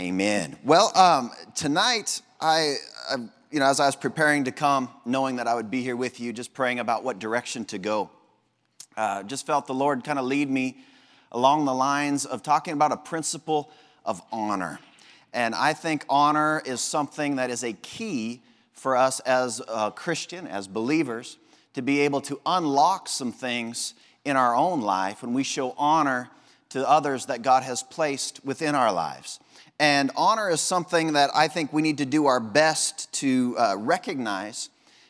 Amen. Well, um, tonight, I, I, you know, as I was preparing to come, knowing that I would be here with you, just praying about what direction to go, uh, just felt the Lord kind of lead me along the lines of talking about a principle of honor. And I think honor is something that is a key for us as a Christian, as believers, to be able to unlock some things in our own life when we show honor to others that God has placed within our lives. And honor is something that I think we need to do our best to uh, recognize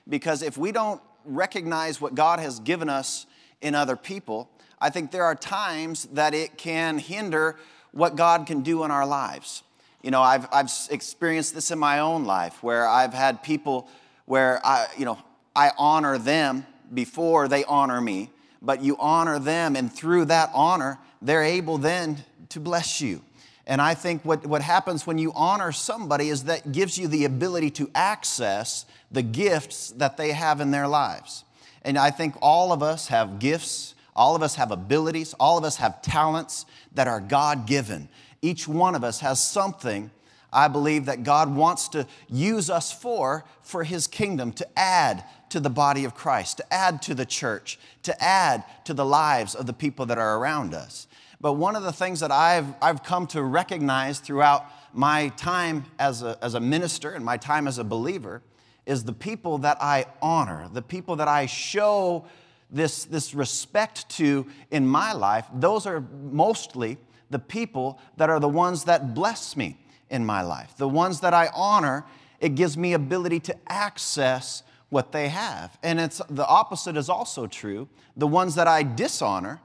because if we don't recognize what God has given us in other people, I think there are times that it can hinder what God can do in our lives. You know, I've, I've experienced this in my own life where I've had people where I, you know, I honor them before they honor me, but you honor them, and through that honor, they're able then to bless you. And I think what, what happens when you honor somebody is that gives you the ability to access the gifts that they have in their lives. And I think all of us have gifts, all of us have abilities, all of us have talents that are God given. Each one of us has something I believe that God wants to use us for, for His kingdom, to add to the body of Christ, to add to the church, to add to the lives of the people that are around us. But one of the things that I've, I've come to recognize throughout my time as a, as a minister and my time as a believer is the people that I honor, the people that I show this, this respect to in my life. Those are mostly the people that are the ones that bless me in my life. The ones that I honor, it gives me ability to access what they have. And it's the opposite is also true. The ones that I dishonor,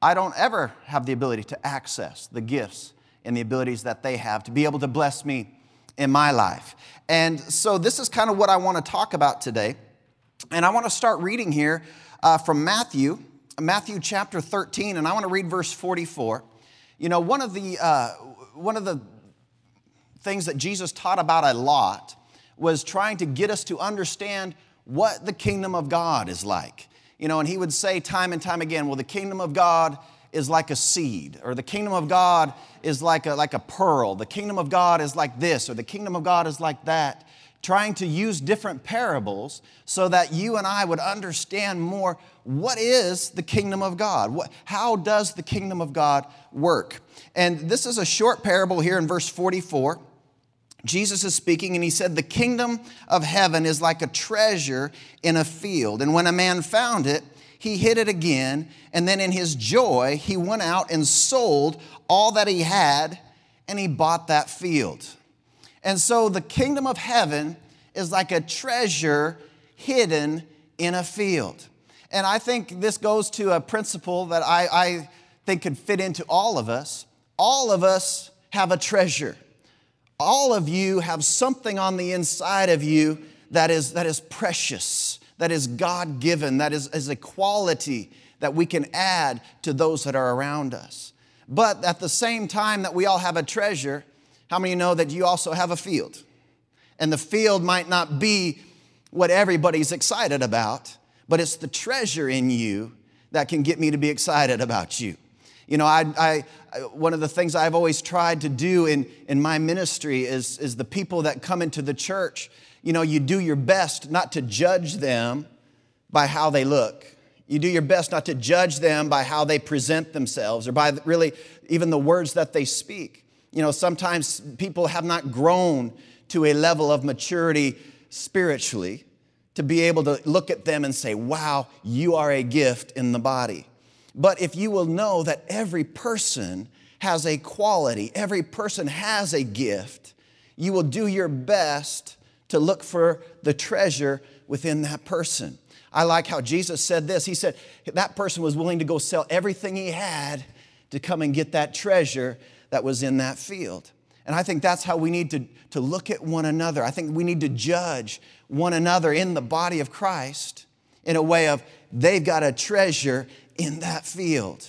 I don't ever have the ability to access the gifts and the abilities that they have to be able to bless me in my life. And so, this is kind of what I want to talk about today. And I want to start reading here uh, from Matthew, Matthew chapter 13, and I want to read verse 44. You know, one of the, uh, one of the things that Jesus taught about a lot was trying to get us to understand what the kingdom of God is like. You know, and he would say time and time again, well, the kingdom of God is like a seed, or the kingdom of God is like a, like a pearl, the kingdom of God is like this, or the kingdom of God is like that. Trying to use different parables so that you and I would understand more what is the kingdom of God? What, how does the kingdom of God work? And this is a short parable here in verse 44. Jesus is speaking, and he said, The kingdom of heaven is like a treasure in a field. And when a man found it, he hid it again. And then in his joy, he went out and sold all that he had, and he bought that field. And so the kingdom of heaven is like a treasure hidden in a field. And I think this goes to a principle that I, I think could fit into all of us. All of us have a treasure all of you have something on the inside of you that is, that is precious, that is God given, that is, is a quality that we can add to those that are around us. But at the same time that we all have a treasure, how many know that you also have a field? And the field might not be what everybody's excited about, but it's the treasure in you that can get me to be excited about you. You know, I, I, one of the things I've always tried to do in, in my ministry is, is the people that come into the church, you know, you do your best not to judge them by how they look. You do your best not to judge them by how they present themselves or by really even the words that they speak. You know, sometimes people have not grown to a level of maturity spiritually to be able to look at them and say, wow, you are a gift in the body. But if you will know that every person has a quality, every person has a gift, you will do your best to look for the treasure within that person. I like how Jesus said this. He said that person was willing to go sell everything he had to come and get that treasure that was in that field. And I think that's how we need to, to look at one another. I think we need to judge one another in the body of Christ in a way of they've got a treasure in that field.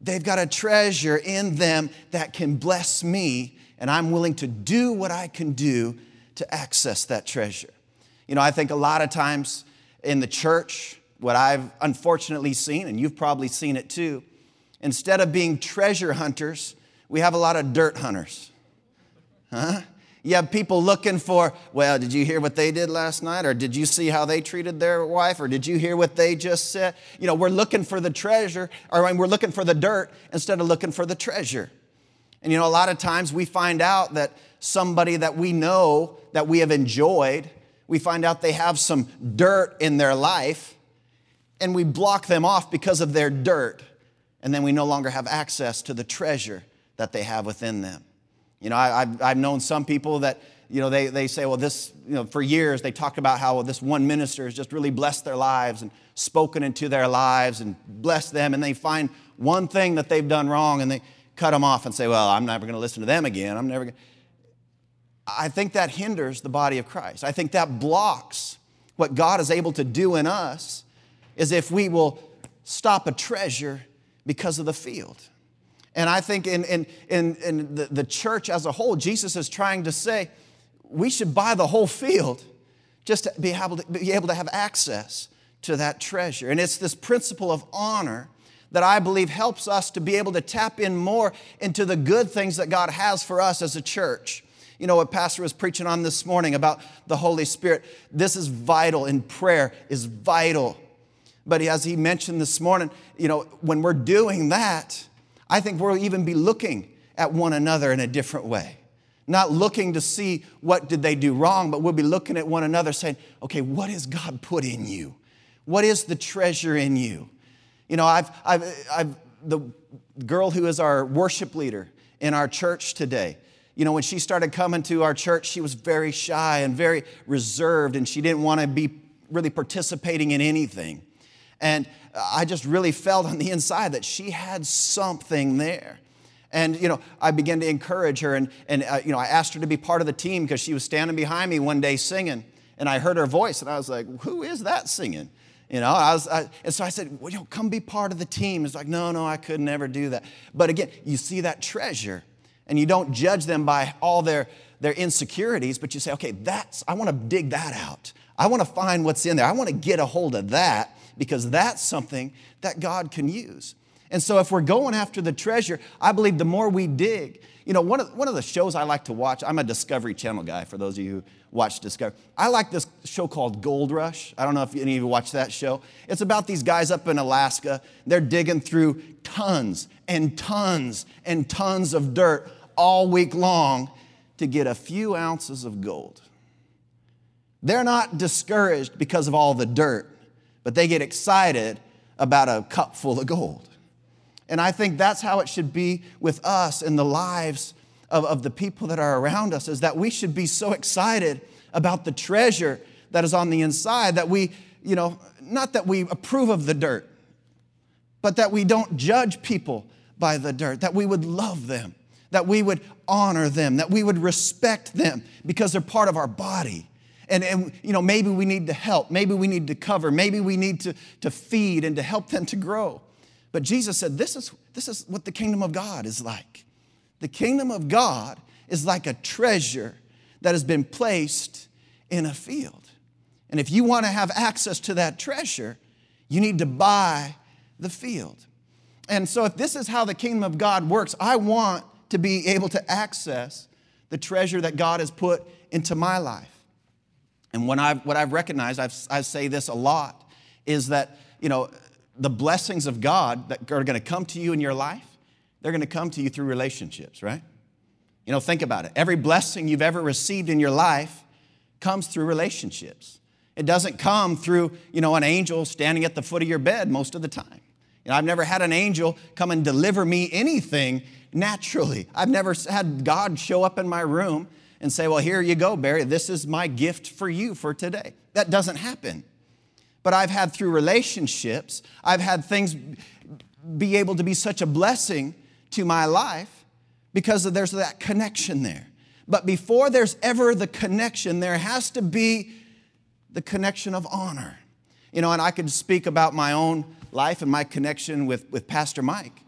They've got a treasure in them that can bless me, and I'm willing to do what I can do to access that treasure. You know, I think a lot of times in the church, what I've unfortunately seen, and you've probably seen it too, instead of being treasure hunters, we have a lot of dirt hunters. Huh? You have people looking for, well, did you hear what they did last night? Or did you see how they treated their wife? Or did you hear what they just said? You know, we're looking for the treasure, or we're looking for the dirt instead of looking for the treasure. And you know, a lot of times we find out that somebody that we know that we have enjoyed, we find out they have some dirt in their life, and we block them off because of their dirt. And then we no longer have access to the treasure that they have within them. You know, I, have I've known some people that, you know, they, they say, well, this, you know, for years they talk about how this one minister has just really blessed their lives and spoken into their lives and blessed them. And they find one thing that they've done wrong and they cut them off and say, well, I'm never going to listen to them again. I'm never going to. I think that hinders the body of Christ. I think that blocks what God is able to do in us is if we will stop a treasure because of the field. And I think in, in, in, in the, the church as a whole, Jesus is trying to say we should buy the whole field just to be able to, be able to have access to that treasure. And it's this principle of honor that I believe helps us to be able to tap in more into the good things that God has for us as a church. You know what Pastor was preaching on this morning about the Holy Spirit. This is vital, and prayer is vital. But as he mentioned this morning, you know, when we're doing that, I think we'll even be looking at one another in a different way. Not looking to see what did they do wrong, but we'll be looking at one another saying, okay, what has God put in you? What is the treasure in you? You know, I've, I've, I've the girl who is our worship leader in our church today, you know, when she started coming to our church, she was very shy and very reserved, and she didn't want to be really participating in anything. And I just really felt on the inside that she had something there. And, you know, I began to encourage her, and, and uh, you know, I asked her to be part of the team because she was standing behind me one day singing. And I heard her voice, and I was like, who is that singing? You know, I was, I, and so I said, well, you know, come be part of the team. It's like, no, no, I could never do that. But again, you see that treasure, and you don't judge them by all their, their insecurities, but you say, okay, that's, I want to dig that out. I want to find what's in there. I want to get a hold of that because that's something that God can use. And so, if we're going after the treasure, I believe the more we dig, you know, one of, one of the shows I like to watch, I'm a Discovery Channel guy for those of you who watch Discovery. I like this show called Gold Rush. I don't know if any of you watch that show. It's about these guys up in Alaska. They're digging through tons and tons and tons of dirt all week long to get a few ounces of gold. They're not discouraged because of all the dirt but they get excited about a cup full of gold. And I think that's how it should be with us in the lives of, of the people that are around us, is that we should be so excited about the treasure that is on the inside that we, you know, not that we approve of the dirt, but that we don't judge people by the dirt, that we would love them, that we would honor them, that we would respect them because they're part of our body. And, and, you know, maybe we need to help, maybe we need to cover, maybe we need to, to feed and to help them to grow. But Jesus said, this is, this is what the kingdom of God is like. The kingdom of God is like a treasure that has been placed in a field. And if you want to have access to that treasure, you need to buy the field. And so, if this is how the kingdom of God works, I want to be able to access the treasure that God has put into my life. And when I've, what I've recognized, I've, I say this a lot, is that, you know, the blessings of God that are going to come to you in your life, they're going to come to you through relationships, right? You know, think about it. Every blessing you've ever received in your life comes through relationships. It doesn't come through, you know, an angel standing at the foot of your bed most of the time. You know, I've never had an angel come and deliver me anything naturally. I've never had God show up in my room and say, Well, here you go, Barry, this is my gift for you for today. That doesn't happen. But I've had through relationships, I've had things be able to be such a blessing to my life because there's that connection there. But before there's ever the connection, there has to be the connection of honor. You know, and I could speak about my own life and my connection with, with Pastor Mike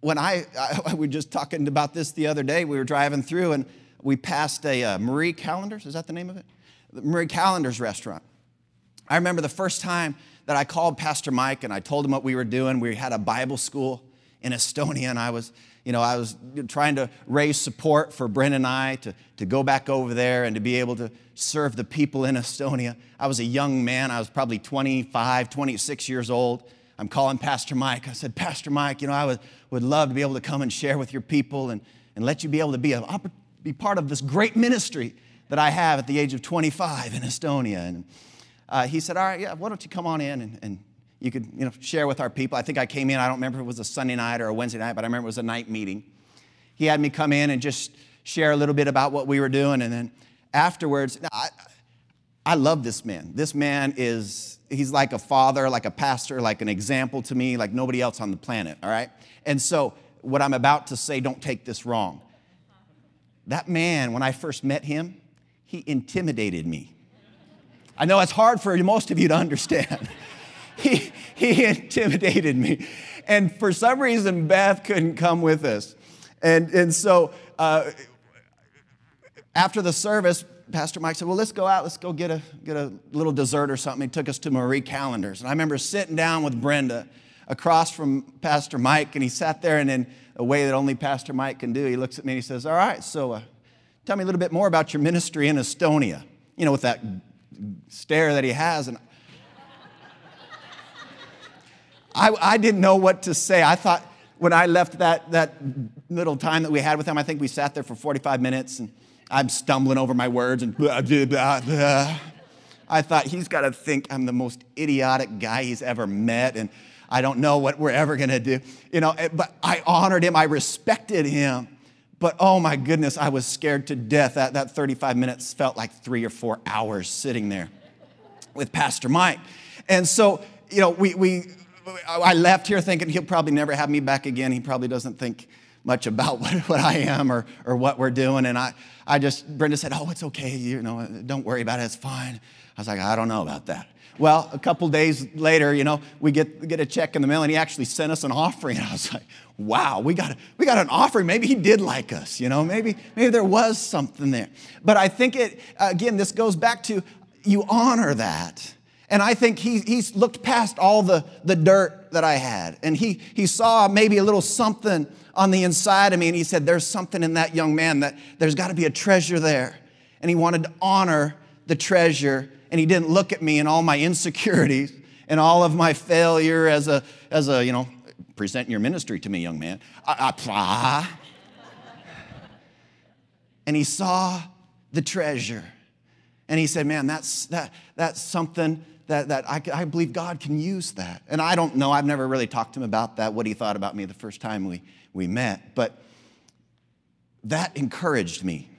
when I, I, we were just talking about this the other day, we were driving through and we passed a uh, Marie Callender's, is that the name of it? The Marie Callender's restaurant. I remember the first time that I called Pastor Mike and I told him what we were doing. We had a Bible school in Estonia and I was, you know, I was trying to raise support for Brent and I to, to go back over there and to be able to serve the people in Estonia. I was a young man. I was probably 25, 26 years old. I'm calling Pastor Mike. I said, Pastor Mike, you know, I would, would love to be able to come and share with your people and, and let you be able to be, a, be part of this great ministry that I have at the age of 25 in Estonia. And uh, he said, All right, yeah, why don't you come on in and, and you could you know, share with our people. I think I came in, I don't remember if it was a Sunday night or a Wednesday night, but I remember it was a night meeting. He had me come in and just share a little bit about what we were doing. And then afterwards, I, I love this man. This man is, he's like a father, like a pastor, like an example to me, like nobody else on the planet, all right? And so, what I'm about to say, don't take this wrong. That man, when I first met him, he intimidated me. I know it's hard for most of you to understand. he, he intimidated me. And for some reason, Beth couldn't come with us. And, and so uh, after the service, Pastor Mike said, Well, let's go out, let's go get a, get a little dessert or something. He took us to Marie Callender's. And I remember sitting down with Brenda across from Pastor Mike, and he sat there, and in a way that only Pastor Mike can do, he looks at me and he says, All right, so uh, tell me a little bit more about your ministry in Estonia. You know, with that stare that he has. And I, I didn't know what to say. I thought when I left that, that little time that we had with him, I think we sat there for 45 minutes and I'm stumbling over my words and blah, blah, blah. I thought he's got to think I'm the most idiotic guy he's ever met and I don't know what we're ever going to do. You know, eh, but I honored him, I respected him. But oh my goodness, I was scared to death. That, that 35 minutes felt like three or four hours sitting there with Pastor Mike. And so, you know, we, we, I left here thinking he'll probably never have me back again. He probably doesn't think much about what, what I am or, or what we're doing. And I, I just, Brenda said, Oh, it's okay. You know, don't worry about it. It's fine. I was like, I don't know about that. Well, a couple days later, you know, we get, get a check in the mail and he actually sent us an offering. And I was like, wow, we got, we got an offering. Maybe he did like us, you know, maybe, maybe there was something there. But I think it, again, this goes back to you honor that. And I think he, he's looked past all the, the dirt that I had. And he, he saw maybe a little something on the inside of me. And he said, There's something in that young man that there's got to be a treasure there. And he wanted to honor the treasure. And he didn't look at me and all my insecurities and all of my failure as a, as a you know, present your ministry to me, young man. I, I, and he saw the treasure. And he said, Man, that's, that, that's something that, that I, I believe God can use that. And I don't know, I've never really talked to him about that, what he thought about me the first time we, we met. But that encouraged me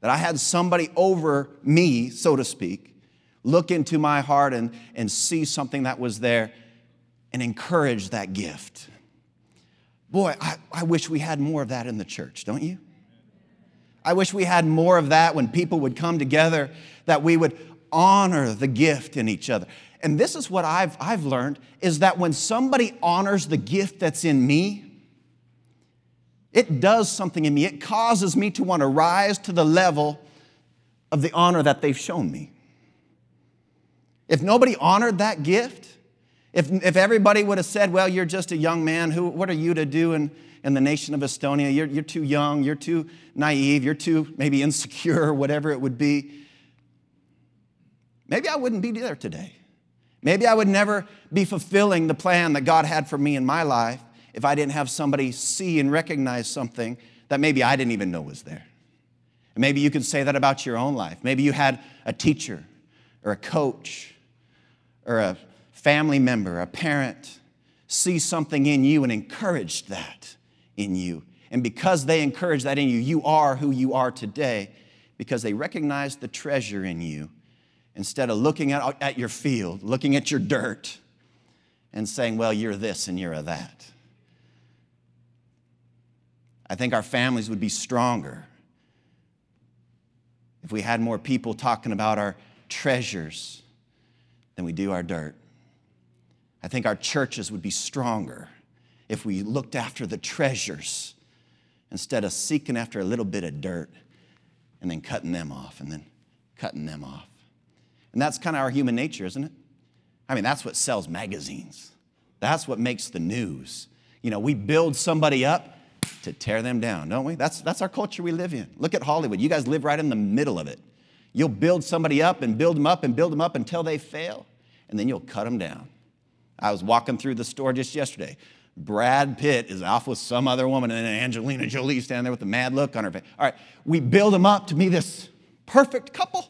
that I had somebody over me, so to speak, look into my heart and, and see something that was there and encourage that gift. Boy, I, I wish we had more of that in the church, don't you? I wish we had more of that when people would come together, that we would honor the gift in each other. And this is what I've, I've learned is that when somebody honors the gift that's in me, it does something in me. It causes me to want to rise to the level of the honor that they've shown me. If nobody honored that gift, if, if everybody would have said, well, you're just a young man, who, what are you to do in, in the nation of Estonia? You're, you're too young, you're too naive, you're too maybe insecure, whatever it would be. Maybe I wouldn't be there today. Maybe I would never be fulfilling the plan that God had for me in my life if I didn't have somebody see and recognize something that maybe I didn't even know was there. And maybe you can say that about your own life. Maybe you had a teacher or a coach or a family member, a parent see something in you and encourage that in you. And because they encourage that in you, you are who you are today because they recognize the treasure in you instead of looking at, at your field, looking at your dirt, and saying, well, you're this and you're that. I think our families would be stronger if we had more people talking about our treasures than we do our dirt. I think our churches would be stronger if we looked after the treasures instead of seeking after a little bit of dirt and then cutting them off and then cutting them off. And that's kind of our human nature, isn't it? I mean, that's what sells magazines. That's what makes the news. You know, we build somebody up, to tear them down, don't we? That's, that's our culture we live in. Look at Hollywood. You guys live right in the middle of it. You'll build somebody up and build them up and build them up until they fail, and then you'll cut them down. I was walking through the store just yesterday. Brad Pitt is off with some other woman, and Angelina Jolie standing there with a mad look on her face. All right, we build them up to be this perfect couple,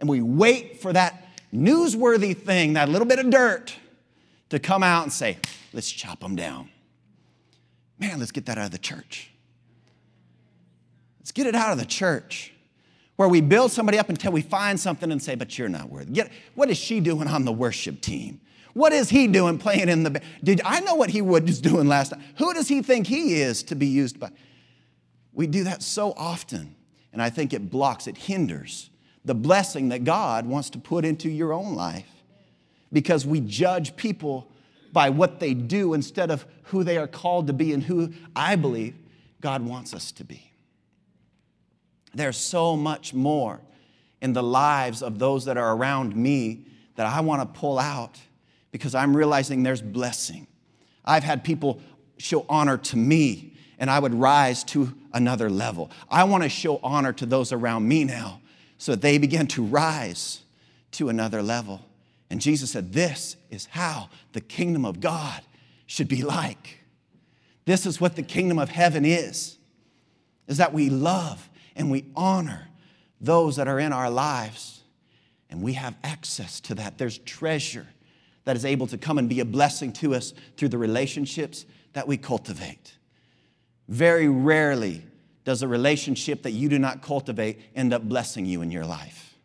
and we wait for that newsworthy thing, that little bit of dirt, to come out and say, let's chop them down. Man, let's get that out of the church. Let's get it out of the church where we build somebody up until we find something and say, but you're not worthy. Get, what is she doing on the worship team? What is he doing playing in the Did I know what he was doing last night? Who does he think he is to be used by? We do that so often, and I think it blocks, it hinders the blessing that God wants to put into your own life because we judge people by what they do instead of who they are called to be and who I believe God wants us to be. There's so much more in the lives of those that are around me that I want to pull out because I'm realizing there's blessing. I've had people show honor to me and I would rise to another level. I want to show honor to those around me now so they begin to rise to another level. And Jesus said, This is how the kingdom of God should be like. This is what the kingdom of heaven is, is that we love and we honor those that are in our lives. And we have access to that. There's treasure that is able to come and be a blessing to us through the relationships that we cultivate. Very rarely does a relationship that you do not cultivate end up blessing you in your life.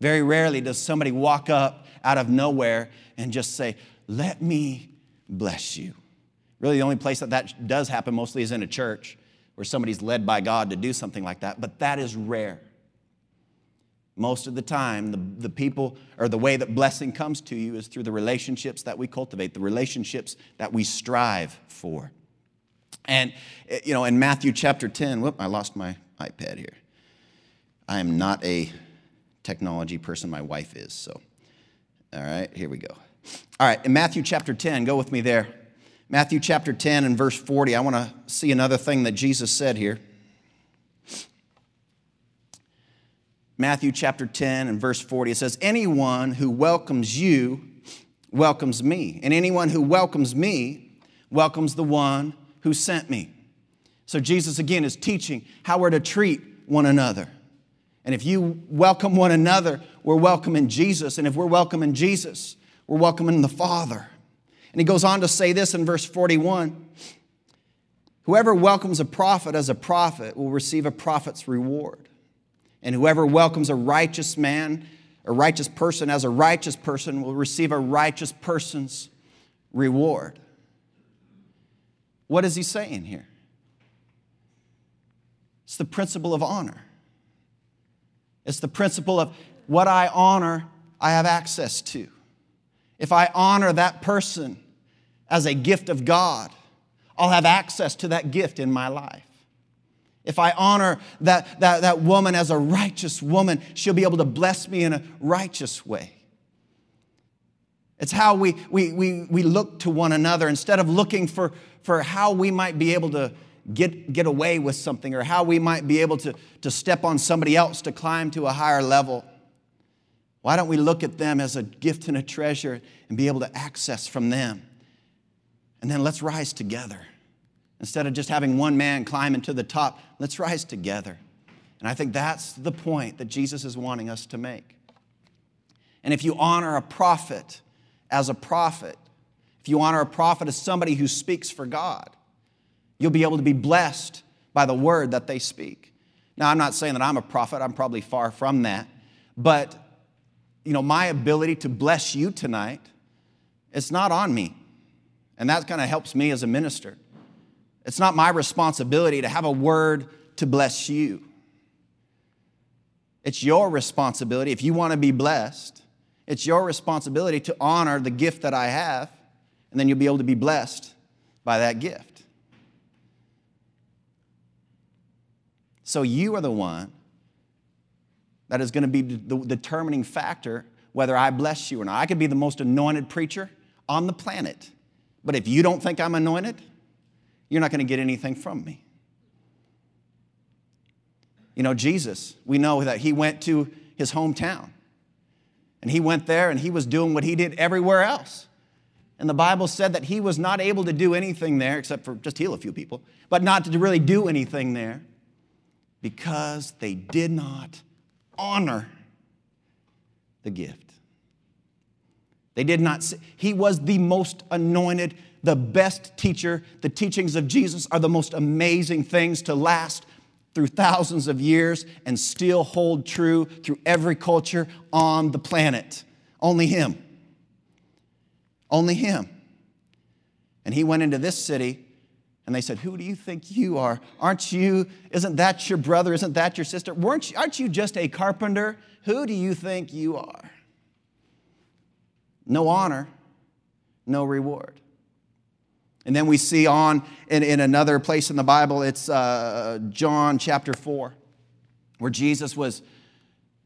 Very rarely does somebody walk up out of nowhere and just say, Let me bless you. Really, the only place that that does happen mostly is in a church where somebody's led by God to do something like that, but that is rare. Most of the time, the, the people or the way that blessing comes to you is through the relationships that we cultivate, the relationships that we strive for. And, eh, you know, in Matthew chapter 10, whoop, I lost my iPad here. I am not a technology person, my wife is, so all right, here we go. All right, in Matthew chapter 10, go with me there. Matthew chapter 10 and verse 40, I want to see another thing that Jesus said here. Matthew chapter 10 and verse 40, it says, Anyone who welcomes you welcomes me, and anyone who welcomes me welcomes the one who sent me. So Jesus again is teaching how we're to treat one another. And if you welcome one another, we're welcoming Jesus. And if we're welcoming Jesus, we're welcoming the Father. And he goes on to say this in verse 41 Whoever welcomes a prophet as a prophet will receive a prophet's reward. And whoever welcomes a righteous man, a righteous person as a righteous person will receive a righteous person's reward. What is he saying here? It's the principle of honor. It's the principle of what I honor, I have access to. If I honor that person as a gift of God, I'll have access to that gift in my life. If I honor that, that, that woman as a righteous woman, she'll be able to bless me in a righteous way. It's how we, we, we, we look to one another instead of looking for, for how we might be able to get, get away with something or how we might be able to, to step on somebody else to climb to a higher level. Why don't we look at them as a gift and a treasure and be able to access from them? And then let's rise together. Instead of just having one man climbing to the top, let's rise together. And I think that's the point that Jesus is wanting us to make. And if you honor a prophet as a prophet, if you honor a prophet as somebody who speaks for God, You'll be able to be blessed by the word that they speak. Now, I'm not saying that I'm a prophet, I'm probably far from that. But, you know, my ability to bless you tonight, it's not on me. And that kind of helps me as a minister. It's not my responsibility to have a word to bless you. It's your responsibility. If you want to be blessed, it's your responsibility to honor the gift that I have, and then you'll be able to be blessed by that gift. So you are the one that is going to be the determining factor whether I bless you or not. I could be the most anointed preacher on the planet, but if you don't think I'm anointed, you're not going to get anything from me. You know, Jesus, we know that he went to his hometown. And he went there and he was doing what he did everywhere else. And the Bible said that he was not able to do anything there except for just heal a few people, but not to really do anything there because they did not honor the gift. They did not, see, he was the most anointed, the best teacher. The teachings of Jesus are the most amazing things to last through thousands of years and still hold true through every culture on the planet. Only Him. Only Him. And He went into this city and they said, Who do you think you are? Aren't you, isn't that your brother? Isn't that your sister? Weren't you, aren't you just a carpenter? Who do you think you are? No honor, no reward. And then we see on in, in another place in the Bible, it's uh, John chapter 4, where Jesus was,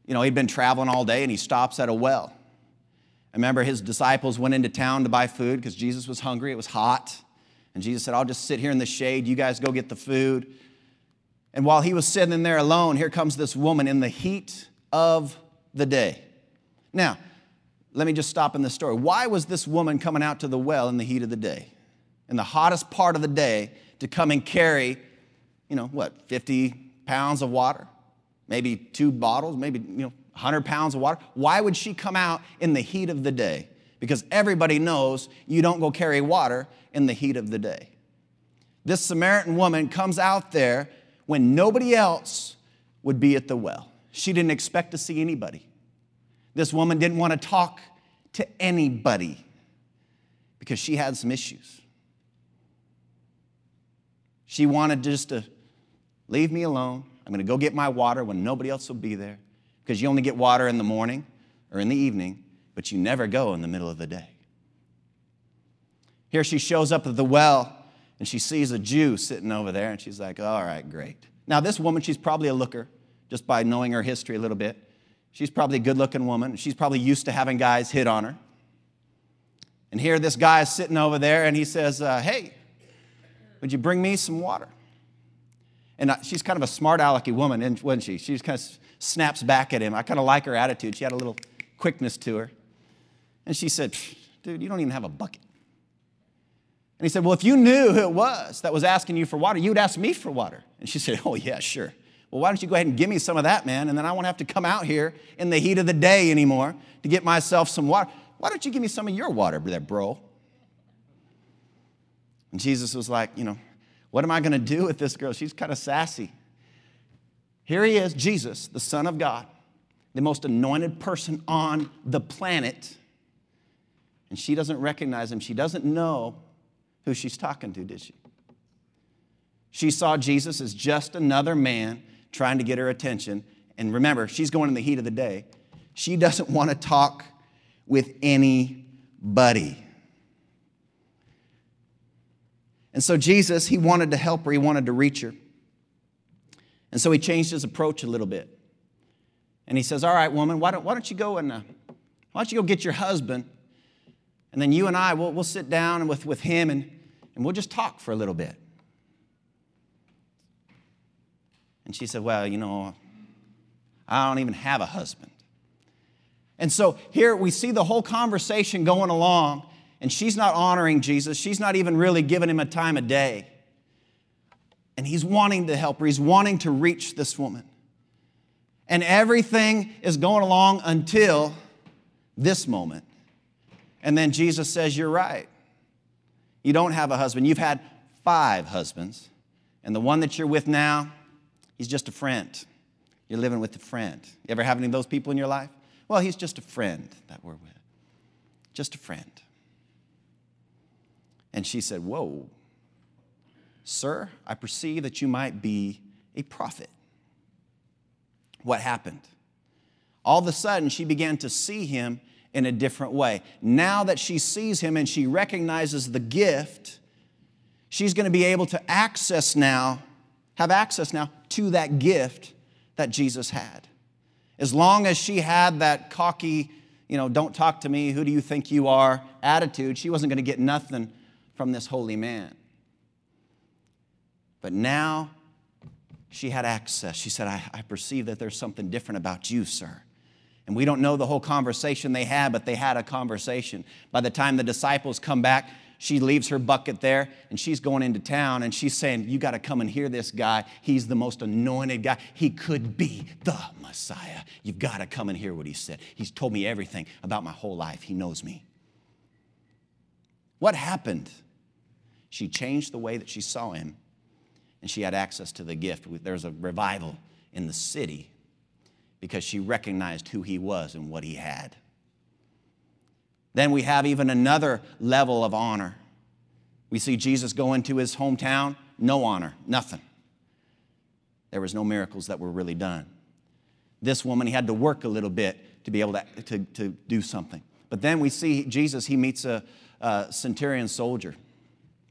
you know, he'd been traveling all day and he stops at a well. I remember his disciples went into town to buy food because Jesus was hungry, it was hot. And Jesus said, I'll just sit here in the shade, you guys go get the food. And while he was sitting there alone, here comes this woman in the heat of the day. Now, let me just stop in the story. Why was this woman coming out to the well in the heat of the day? in the hottest part of the day to come and carry, you know, what, 50 pounds of water? Maybe two bottles, maybe, you know, 100 pounds of water. Why would she come out in the heat of the day? Because everybody knows you don't go carry water in the heat of the day. This Samaritan woman comes out there when nobody else would be at the well. She didn't expect to see anybody. This woman didn't want to talk to anybody because she had some issues. She wanted just to leave me alone. I'm going to go get my water when nobody else will be there because you only get water in the morning or in the evening, but you never go in the middle of the day. Here she shows up at the well and she sees a Jew sitting over there and she's like, all right, great. Now, this woman, she's probably a looker just by knowing her history a little bit. She's probably a good looking woman. She's probably used to having guys hit on her. And here this guy is sitting over there and he says, uh, hey, would you bring me some water? And she's kind of a smart alecky woman, wasn't she? She just kind of snaps back at him. I kind of like her attitude. She had a little quickness to her. And she said, Dude, you don't even have a bucket. And he said, Well, if you knew who it was that was asking you for water, you would ask me for water. And she said, Oh, yeah, sure. Well, why don't you go ahead and give me some of that, man? And then I won't have to come out here in the heat of the day anymore to get myself some water. Why don't you give me some of your water there, bro? And Jesus was like, you know, what am I going to do with this girl? She's kind of sassy. Here he is, Jesus, the Son of God, the most anointed person on the planet. And she doesn't recognize him. She doesn't know who she's talking to, did she? She saw Jesus as just another man trying to get her attention. And remember, she's going in the heat of the day. She doesn't want to talk with anybody. And so Jesus, he wanted to help her, he wanted to reach her. And so he changed his approach a little bit. And he says, All right, woman, why don't, why don't you go and uh, why don't you go get your husband? And then you and I, we'll, we'll sit down with, with him and, and we'll just talk for a little bit. And she said, Well, you know, I don't even have a husband. And so here we see the whole conversation going along, and she's not honoring Jesus. She's not even really giving him a time of day. And he's wanting to help her, he's wanting to reach this woman. And everything is going along until this moment. And then Jesus says, You're right. You don't have a husband. You've had five husbands. And the one that you're with now, he's just a friend. You're living with a friend. You ever have any of those people in your life? Well, he's just a friend that we're with. Just a friend. And she said, Whoa, sir, I perceive that you might be a prophet. What happened? All of a sudden, she began to see him in a different way. Now that she sees him and she recognizes the gift, she's going to be able to access now, have access now to that gift that Jesus had. As long as she had that cocky, you know, don't talk to me, who do you think you are attitude, she wasn't going to get nothing from this holy man. But now she had access. She said, I, I perceive that there's something different about you, sir. And we don't know the whole conversation they had, but they had a conversation. By the time the disciples come back, she leaves her bucket there and she's going into town and she's saying, You got to come and hear this guy. He's the most anointed guy. He could be the Messiah. You've got to come and hear what he said. He's told me everything about my whole life. He knows me. What happened? She changed the way that she saw him and she had access to the gift. There was a revival in the city because she recognized who he was and what he had. Then we have even another level of honor. We see Jesus go into his hometown, no honor, nothing. There was no miracles that were really done. This woman, he had to work a little bit to be able to, to, to do something. But then we see Jesus, he meets a, a centurion soldier,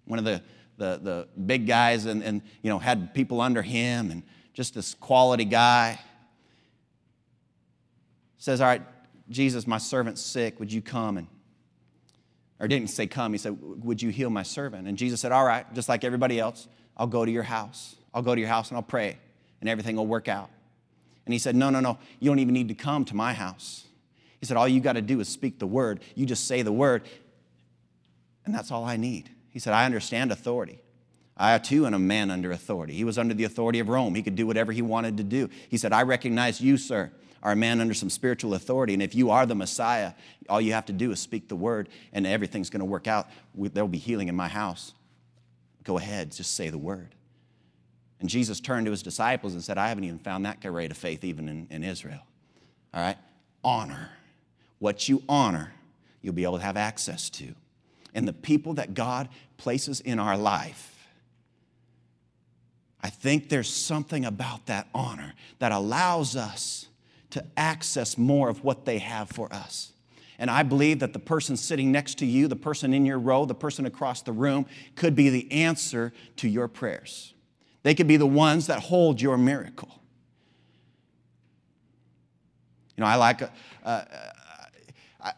one of the, the, the big guys, and, and you know, had people under him, and just this quality guy. Says, All right, Jesus, my servant's sick. Would you come and or didn't say come, he said, Would you heal my servant? And Jesus said, All right, just like everybody else, I'll go to your house. I'll go to your house and I'll pray, and everything will work out. And he said, No, no, no, you don't even need to come to my house. He said, All you got to do is speak the word. You just say the word, and that's all I need. He said, I understand authority. I too am a man under authority. He was under the authority of Rome. He could do whatever he wanted to do. He said, I recognize you, sir are a man under some spiritual authority. And if you are the Messiah, all you have to do is speak the word and everything's going to work out. There'll be healing in my house. Go ahead, just say the word. And Jesus turned to his disciples and said, I haven't even found that rate of faith even in, in Israel. All right? Honor. What you honor, you'll be able to have access to. And the people that God places in our life, I think there's something about that honor that allows us to access more of what they have for us. And I believe that the person sitting next to you, the person in your row, the person across the room, could be the answer to your prayers. They could be the ones that hold your miracle. You know, I like, uh, uh,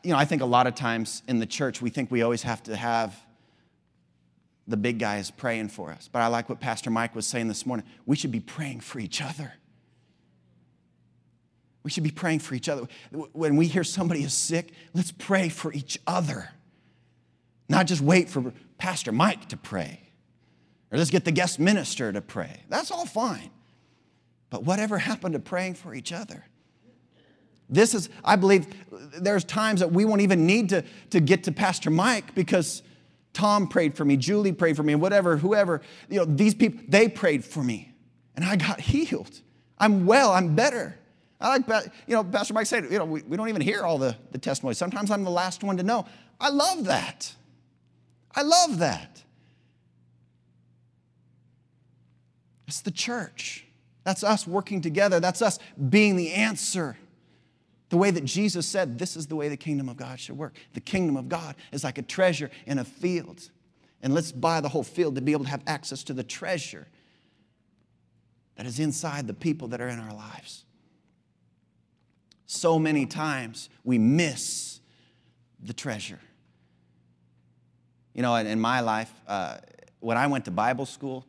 you know, I think a lot of times in the church we think we always have to have the big guys praying for us. But I like what Pastor Mike was saying this morning. We should be praying for each other. We should be praying for each other. When we hear somebody is sick, let's pray for each other. Not just wait for Pastor Mike to pray, or let's get the guest minister to pray. That's all fine. But whatever happened to praying for each other? This is, I believe, there's times that we won't even need to, to get to Pastor Mike because Tom prayed for me, Julie prayed for me, and whatever, whoever, you know, these people, they prayed for me. And I got healed. I'm well, I'm better. I like, you know, Pastor Mike said, you know, we, we don't even hear all the, the testimonies. Sometimes I'm the last one to know. I love that. I love that. It's the church. That's us working together. That's us being the answer. The way that Jesus said, this is the way the kingdom of God should work. The kingdom of God is like a treasure in a field. And let's buy the whole field to be able to have access to the treasure that is inside the people that are in our lives so many times we miss the treasure. You know, in, in my life, uh, when I went to Bible school,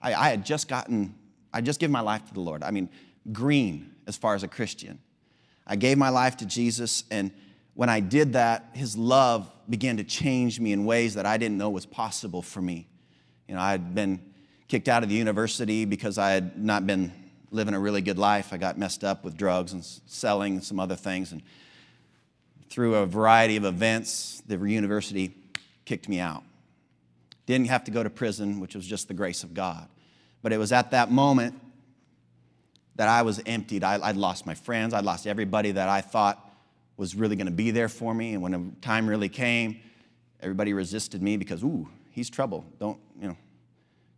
I, I had just gotten, I just given my life to the Lord. I mean, green as far as a Christian. I gave my life to Jesus, and when I did that, His love began to change me in ways that I didn't know was possible for me. You know, I had been kicked out of the university because I had not been living a really good life. I got messed up with drugs and selling and some other things. And through a variety of events, the university kicked me out. Didn't have to go to prison, which was just the grace of God. But it was at that moment that I was emptied. I, would lost my friends. I'd lost everybody that I thought was really going to be there for me. And when the time really came, everybody resisted me because, ooh, he's trouble. Don't, you know,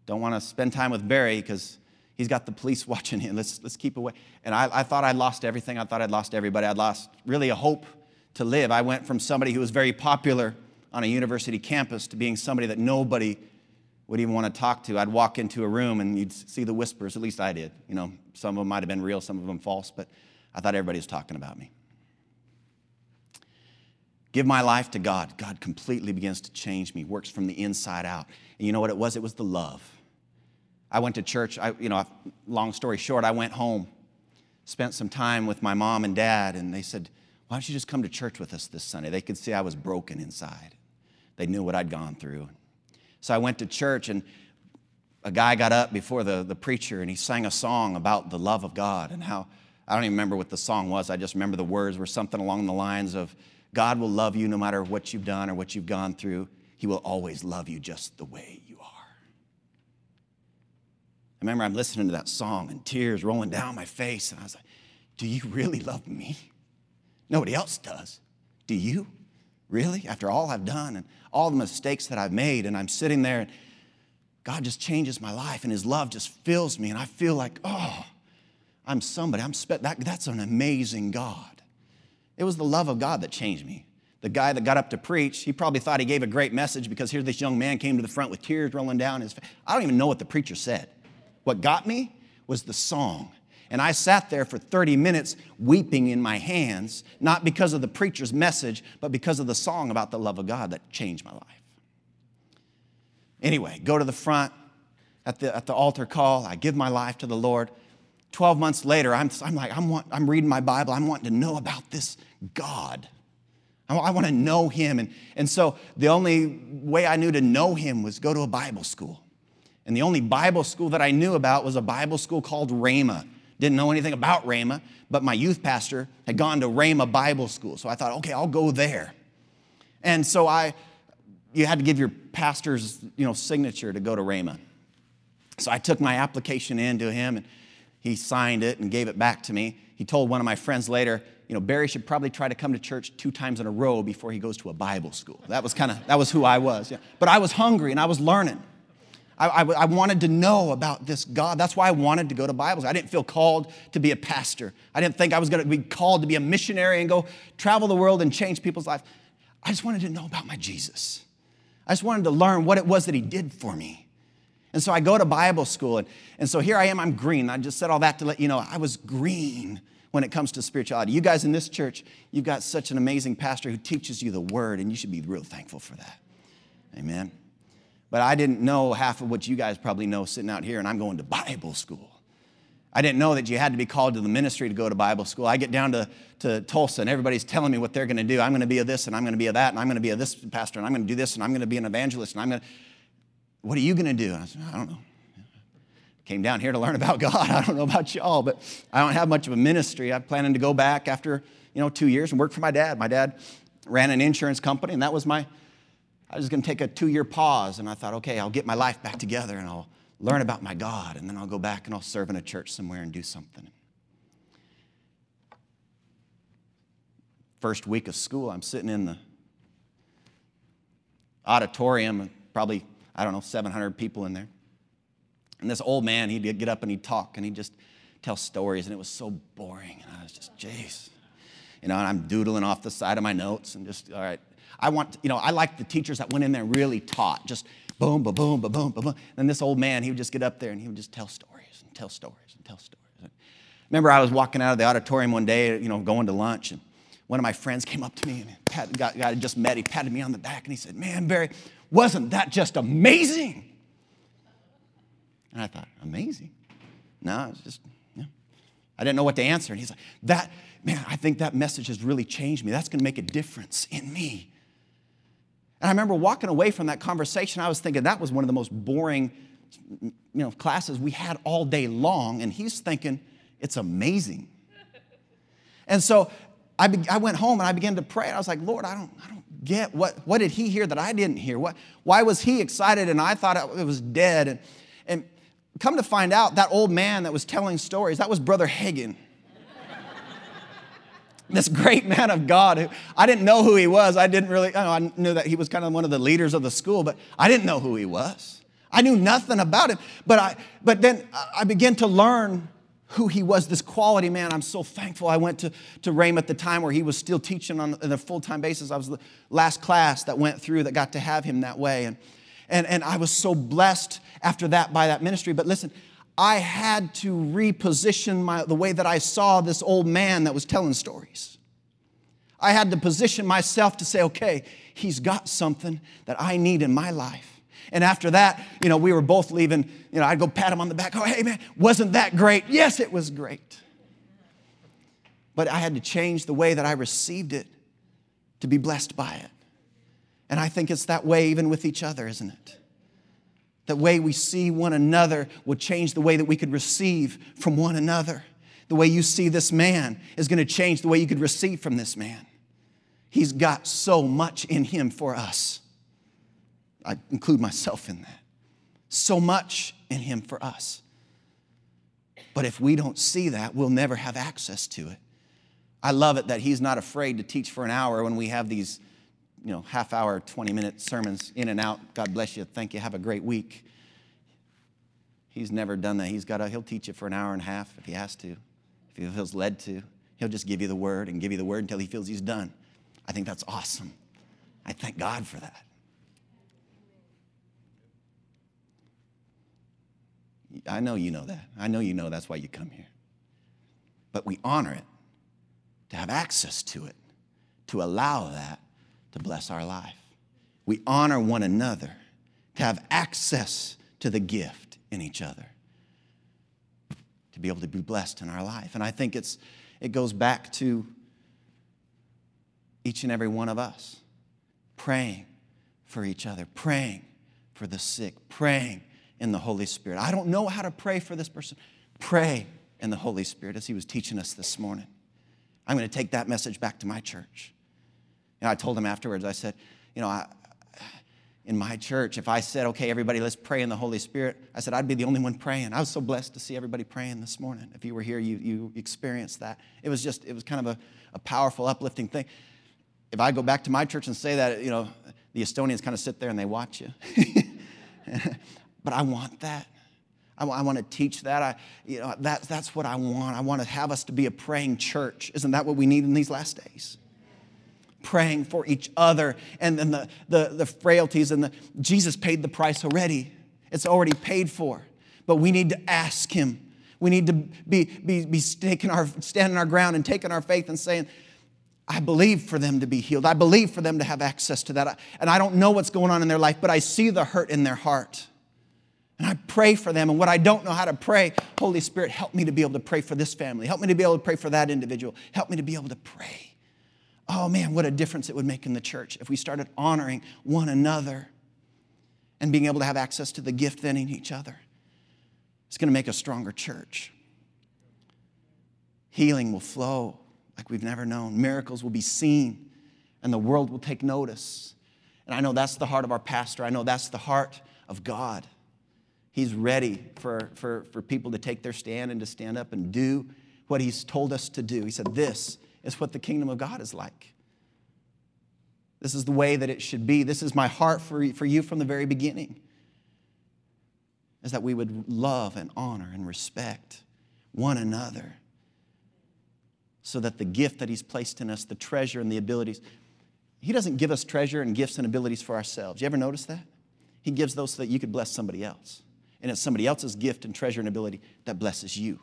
don't want to spend time with Barry because He's got the police watching him. Let's, let's keep away. And I, I thought I'd lost everything. I thought I'd lost everybody. I'd lost really a hope to live. I went from somebody who was very popular on a university campus to being somebody that nobody would even want to talk to. I'd walk into a room and you'd see the whispers, at least I did. You know, some of them might have been real, some of them false, but I thought everybody was talking about me. Give my life to God. God completely begins to change me, works from the inside out. And you know what it was? It was the love. I went to church. I, you know, long story short, I went home, spent some time with my mom and dad, and they said, Why don't you just come to church with us this Sunday? They could see I was broken inside. They knew what I'd gone through. So I went to church, and a guy got up before the, the preacher and he sang a song about the love of God and how I don't even remember what the song was. I just remember the words were something along the lines of God will love you no matter what you've done or what you've gone through. He will always love you just the way. I remember I'm listening to that song and tears rolling down my face, and I was like, Do you really love me? Nobody else does. Do you? Really? After all I've done and all the mistakes that I've made, and I'm sitting there, and God just changes my life, and His love just fills me, and I feel like, oh, I'm somebody. I'm spe- that, that's an amazing God. It was the love of God that changed me. The guy that got up to preach, he probably thought he gave a great message because here this young man came to the front with tears rolling down his face. I don't even know what the preacher said. What got me was the song. And I sat there for 30 minutes weeping in my hands, not because of the preacher's message, but because of the song about the love of God that changed my life. Anyway, go to the front at the, at the altar call. I give my life to the Lord. 12 months later, I'm, I'm like, I'm, want, I'm reading my Bible. I'm wanting to know about this God. I, I want to know him. And, and so the only way I knew to know him was go to a Bible school. And the only Bible school that I knew about was a Bible school called Rhema. Didn't know anything about Rhema, but my youth pastor had gone to Rhema Bible School. So I thought, okay, I'll go there. And so I, you had to give your pastor's, you know, signature to go to Rhema. So I took my application in to him and he signed it and gave it back to me. He told one of my friends later, you know, Barry should probably try to come to church two times in a row before he goes to a Bible school. That was kind of, that was who I was. Yeah. But I was hungry and I was learning. I, I, I, wanted to know about this God. That's why I wanted to go to Bibles. I didn't feel called to be a pastor. I didn't think I was going to be called to be a missionary and go travel the world and change people's lives. I just wanted to know about my Jesus. I just wanted to learn what it was that he did for me. And so I go to Bible school, and, and so here I am, I'm green. I just said all that to let you know I was green when it comes to spirituality. You guys in this church, you've got such an amazing pastor who teaches you the word, and you should be real thankful for that. Amen. But I didn't know half of what you guys probably know sitting out here, and I'm going to Bible school. I didn't know that you had to be called to the ministry to go to Bible school. I get down to, to Tulsa and everybody's telling me what they're going to do. I'm going to be a this and I'm going to be a that and I'm going to be a this pastor and I'm going to do this and I'm going to be an evangelist and I'm going to. What are you going to do? I said, I don't know. Came down here to learn about God. I don't know about y'all, but I don't have much of a ministry. I'm planning to go back after you know two years and work for my dad. My dad ran an insurance company, and that was my. I was going to take a two-year pause, and I thought, okay, I'll get my life back together, and I'll learn about my God, and then I'll go back and I'll serve in a church somewhere and do something. First week of school, I'm sitting in the auditorium, probably, I don't know, 700 people in there. And this old man, he'd get up and he'd talk and he'd just tell stories, and it was so boring. And I was just, jeez. You know, and I'm doodling off the side of my notes and just, all right. I want, you know, I like the teachers that went in there and really taught, just boom, ba boom, ba boom, ba boom. And this old man, he would just get up there and he would just tell stories and tell stories and tell stories. Remember, I was walking out of the auditorium one day, you know, going to lunch, and one of my friends came up to me and pat, got, got just met. He patted me on the back and he said, "Man, Barry, wasn't that just amazing?" And I thought, "Amazing? No, it's just." I didn't know what to answer. And he's like, "That man, I think that message has really changed me. That's going to make a difference in me." And I remember walking away from that conversation, I was thinking that was one of the most boring you know, classes we had all day long. And he's thinking, it's amazing. And so I, be, I went home and I began to pray. I was like, Lord, I don't, I don't get what, what did he hear that I didn't hear? What, why was he excited and I thought it was dead? And, and come to find out, that old man that was telling stories, that was Brother Hagin this great man of God who I didn't know who he was. I didn't really, I, know, I knew that he was kind of one of the leaders of the school, but I didn't know who he was. I knew nothing about him. But, I, but then I began to learn who he was, this quality man. I'm so thankful I went to, to Rhema at the time where he was still teaching on, on a full time basis. I was the last class that went through that got to have him that way. And, and, and I was so blessed after that by that ministry. But listen, I had to reposition my, the way that I saw this old man that was telling stories. I had to position myself to say, okay, he's got something that I need in my life. And after that, you know, we were both leaving. You know, I'd go pat him on the back. Oh, hey, man, wasn't that great? Yes, it was great. But I had to change the way that I received it to be blessed by it. And I think it's that way even with each other, isn't it? The way we see one another will change the way that we could receive from one another. The way you see this man is going to change the way you could receive from this man. He's got so much in him for us. I include myself in that. So much in him for us. But if we don't see that, we'll never have access to it. I love it that he's not afraid to teach for an hour when we have these, you know, half hour, 20 minute sermons in and out. God bless you. Thank you. Have a great week. He's never done that. He's got a, he'll teach you for an hour and a half if he has to, if he feels led to. He'll just give you the word and give you the word until he feels he's done. I think that's awesome. I thank God for that. I know you know that. I know you know that's why you come here. But we honor it to have access to it, to allow that to bless our life. We honor one another to have access to the gift in each other, to be able to be blessed in our life. And I think it's, it goes back to each and every one of us praying for each other, praying for the sick, praying in the Holy Spirit. I don't know how to pray for this person. Pray in the Holy Spirit as he was teaching us this morning. I'm going to take that message back to my church. And I told him afterwards, I said, you know, I, in my church, if I said, okay, everybody, let's pray in the Holy Spirit, I said, I'd be the only one praying. I was so blessed to see everybody praying this morning. If you were here, you, you experienced that. It was just, it was kind of a, a powerful, uplifting thing. If I go back to my church and say that, you know, the Estonians kind of sit there and they watch you. but I want that. I, I want to teach that. I, you know, that. That's what I want. I want to have us to be a praying church. Isn't that what we need in these last days? Praying for each other and then the, the, the frailties and the Jesus paid the price already. It's already paid for. But we need to ask him. We need to be, be, be taking our, standing our ground and taking our faith and saying, I believe for them to be healed. I believe for them to have access to that. And I don't know what's going on in their life, but I see the hurt in their heart. And I pray for them. And what I don't know how to pray, Holy Spirit, help me to be able to pray for this family. Help me to be able to pray for that individual. Help me to be able to pray. Oh man, what a difference it would make in the church if we started honoring one another and being able to have access to the gift then in each other. It's going to make a stronger church. Healing will flow like we've never known, miracles will be seen, and the world will take notice. And I know that's the heart of our pastor. I know that's the heart of God. He's ready for, for, for people to take their stand and to stand up and do what He's told us to do. He said, This is what the kingdom of God is like. This is the way that it should be. This is my heart for, for you from the very beginning. Is that we would love and honor and respect one another so that the gift that He's placed in us, the treasure and the abilities, He doesn't give us treasure and gifts and abilities for ourselves. You ever notice that? He gives those so that you could bless somebody else and it's somebody else's gift and treasure and ability that blesses you.